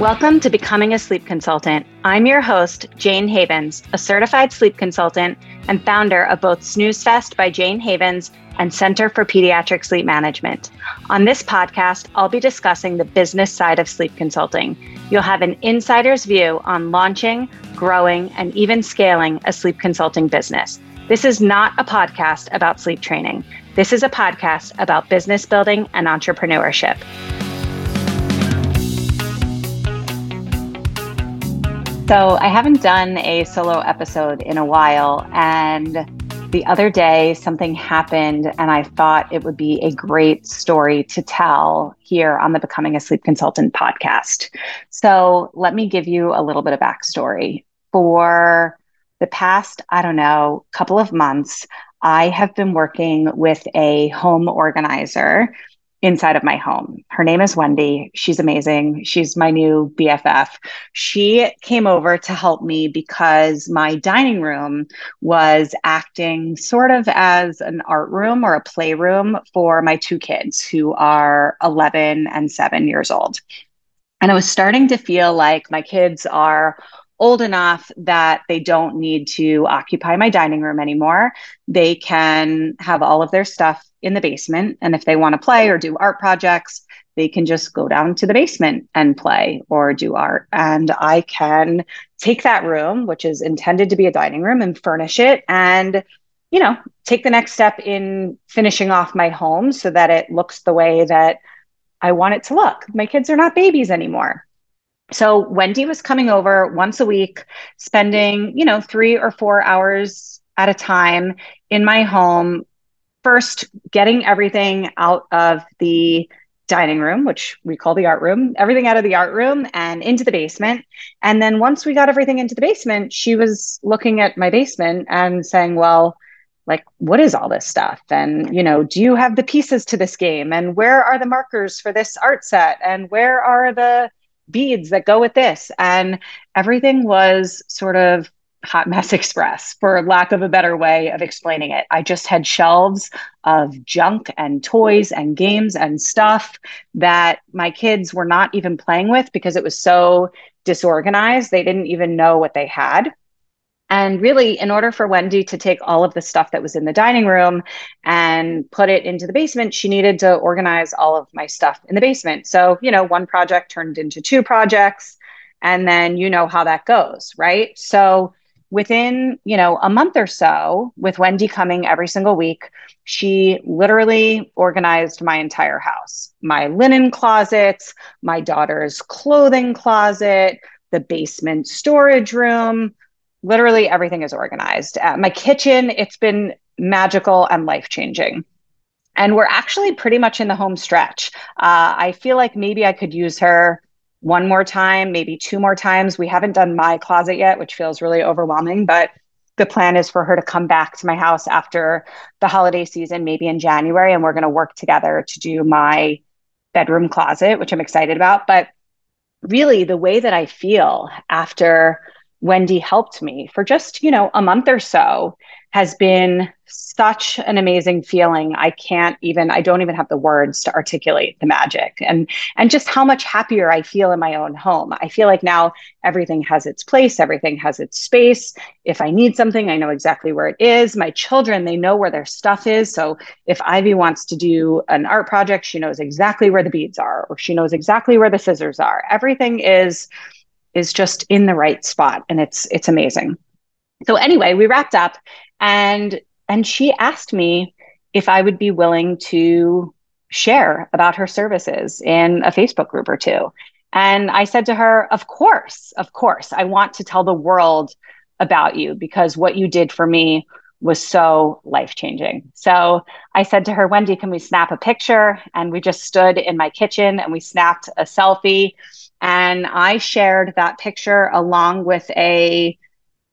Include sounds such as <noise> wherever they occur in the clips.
Welcome to Becoming a Sleep Consultant. I'm your host, Jayne Havens, a certified sleep consultant and founder of both Snooze Fest by Jayne Havens and Center for Pediatric Sleep Management. On this podcast, I'll be discussing the business side of sleep consulting. You'll have an insider's view on launching, growing, and even scaling a sleep consulting business. This is not a podcast about sleep training. This is a podcast about business building and entrepreneurship. So, I haven't done a solo episode in a while. And the other day, something happened, and I thought it would be a great story to tell here on the Becoming a Sleep Consultant podcast. So, let me give you a little bit of backstory. For the past, I don't know, couple of months, I have been working with a home organizer inside of my home. Her name is Wendy. She's amazing. She's my new BFF. She came over to help me because my dining room was acting sort of as an art room or a playroom for my two kids who are 11 and 7 years old. And I was starting to feel like my kids are old enough that they don't need to occupy my dining room anymore. They can have all of their stuff in the basement. And if they want to play or do art projects, they can just go down to the basement and play or do art. And I can take that room, which is intended to be a dining room, and furnish it and, you know, take the next step in finishing off my home so that it looks the way that I want it to look. My kids are not babies anymore. So Wendy was coming over once a week, spending, you know, three or four hours at a time in my home, first getting everything out of the dining room, which we call the art room, everything out of the art room and into the basement. And then once we got everything into the basement, she was looking at my basement and saying, well, like, what is all this stuff? And, you know, do you have the pieces to this game? And where are the markers for this art set? And where are the beads that go with this. And everything was sort of hot mess <laughs> express for lack of a better way of explaining it. I just had shelves of junk and toys and games and stuff that my kids were not even playing with because it was so disorganized. They didn't even know what they had and really, in order for Wendy to take all of the stuff that was in the dining room and put it into the basement, she needed to organize all of my stuff in the basement. So, you know, one project turned into two projects. And then you know how that goes, right? So, within you know a month or so with wendy coming every single week she literally organized my entire house my linen closets my daughter's clothing closet the basement storage room literally everything is organized. Uh, my kitchen, it's been magical and life changing. And we're actually pretty much in the home stretch. Uh, I feel like maybe I could use her one more time, maybe two more times. We haven't done my closet yet, which feels really overwhelming, but the plan is for her to come back to my house after the holiday season, maybe in January, and we're going to work together to do my bedroom closet, which I'm excited about. But really, the way that I feel after Wendy helped me for just, you know, a month or so has been such an amazing feeling. I can't even I don't even have the words to articulate the magic and and just how much happier I feel in my own home. I feel like now everything has its place, everything has its space. If I need something, I know exactly where it is. My children, they know where their stuff is. So if Ivy wants to do an art project, she knows exactly where the beads are or she knows exactly where the scissors are. Everything is is just in the right spot and it's it's amazing. So anyway we wrapped up and and she asked me if i would be willing to share about her services in a facebook group or two. And i said to her of course of course. I want to tell the world about you because what you did for me was so life changing. So I said to her, Wendy, can we snap a picture? And we just stood in my kitchen and we snapped a selfie. And I shared that picture along with a,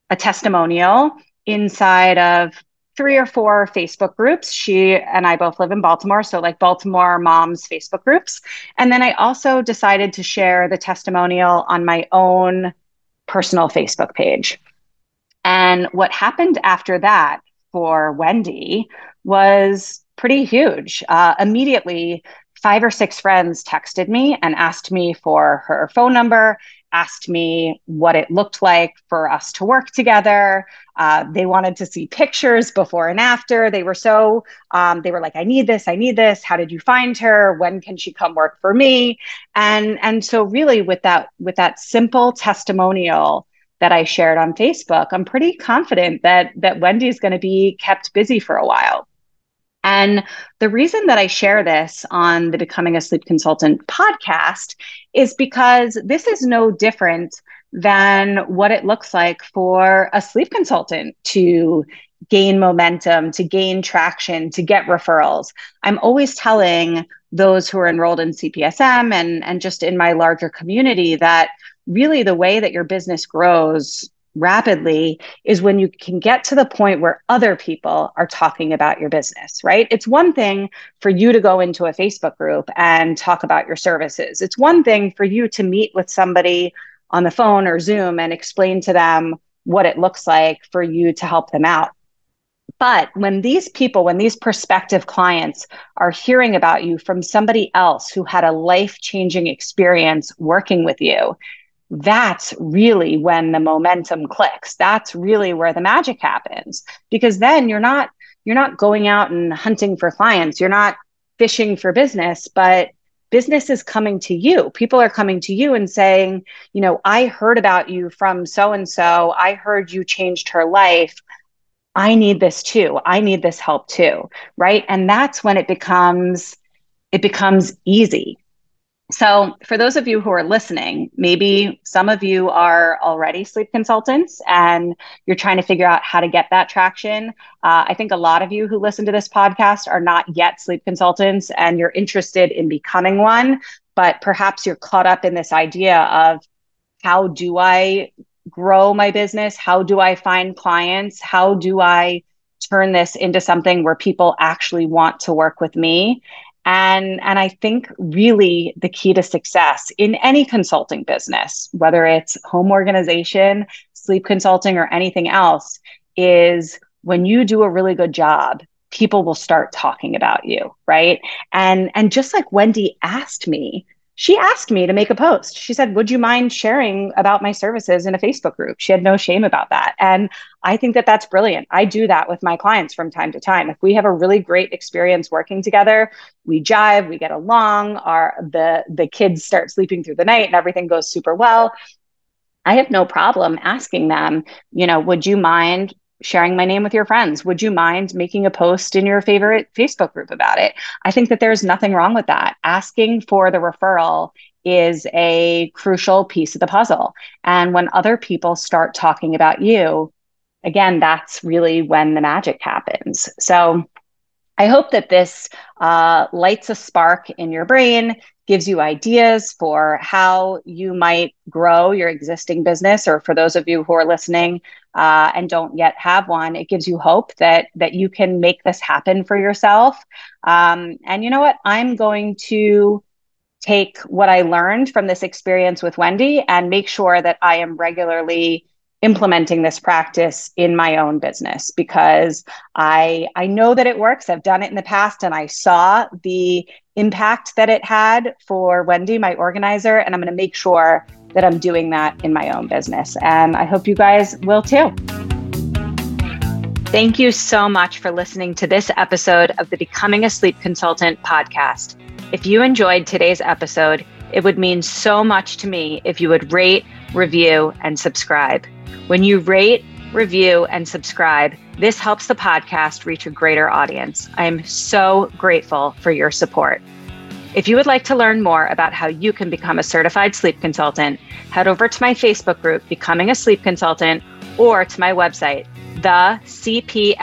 a testimonial inside of three or four Facebook groups. She and I both live in Baltimore, so like Baltimore moms Facebook groups. And then I also decided to share the testimonial on my own personal Facebook page. And what happened after that for Wendy was pretty huge. Uh, immediately, five or six friends texted me and asked me for her phone number, asked me what it looked like for us to work together. Uh, they wanted to see pictures before and after. They were so, um, they were like, I need this, I need this. How did you find her? When can she come work for me? And, and so really with that, with that simple testimonial, that I shared on Facebook, I'm pretty confident that that Wendy's going to be kept busy for a while. And the reason that I share this on the Becoming a Sleep Consultant podcast is because this is no different than what it looks like for a sleep consultant to gain momentum, to gain traction, to get referrals. I'm always telling those who are enrolled in CPSM and, and just in my larger community that really the way that your business grows rapidly is when you can get to the point where other people are talking about your business, right? It's one thing for you to go into a Facebook group and talk about your services. It's one thing for you to meet with somebody on the phone or Zoom and explain to them what it looks like for you to help them out. But when these people, when these prospective clients are hearing about you from somebody else who had a life changing experience working with you, that's really when the momentum clicks. That's really where the magic happens because then you're not you're not going out and hunting for clients. You're not fishing for business but business is coming to you. People are coming to you and saying you know i heard about you from so and so i heard you changed her life. I need this too. I need this help too right? And that's when it becomes it becomes easy so, for those of you who are listening, maybe some of you are already sleep consultants and you're trying to figure out how to get that traction. Uh, I think a lot of you who listen to this podcast are not yet sleep consultants and you're interested in becoming one, but perhaps you're caught up in this idea of how do I grow my business? How do I find clients? How do I turn this into something where people actually want to work with me? And, and I think really the key to success in any consulting business, whether it's home organization, sleep consulting, or anything else, is when you do a really good job, people will start talking about you, right? And and just like Wendy asked me she asked me to make a post. She said, Would you mind sharing about my services in a Facebook group? She had no shame about that. And I think that that's brilliant. I do that with my clients from time to time. If we have a really great experience working together, we jive, we get along, our the the kids start sleeping through the night and everything goes super well. I have no problem asking them, you know, would you mind sharing my name with your friends. Would you mind making a post in your favorite Facebook group about it? I think that there's nothing wrong with that. Asking for the referral is a crucial piece of the puzzle. And when other people start talking about you, again, that's really when the magic happens. So I hope that this uh, lights a spark in your brain, gives you ideas for how you might grow your existing business, or for those of you who are listening uh, and don't yet have one, it gives you hope that that you can make this happen for yourself. Um, and you know what? I'm going to take what I learned from this experience with Wendy and make sure that I am regularly implementing this practice in my own business because I I know that it works. I've done it in the past and I saw the impact that it had for Wendy, my organizer, and I'm going to make sure that I'm doing that in my own business. And I hope you guys will too. Thank you so much for listening to this episode of the Becoming a Sleep Consultant podcast. If you enjoyed today's episode, it would mean so much to me if you would rate, review, and subscribe. When you rate, review, and subscribe, this helps the podcast reach a greater audience. I am so grateful for your support. If you would like to learn more about how you can become a certified sleep consultant, head over to my Facebook group, Becoming a Sleep Consultant, or to my website, thecpsm.com.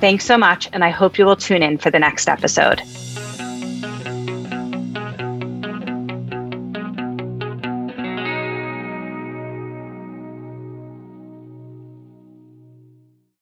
Thanks so much, and I hope you will tune in for the next episode.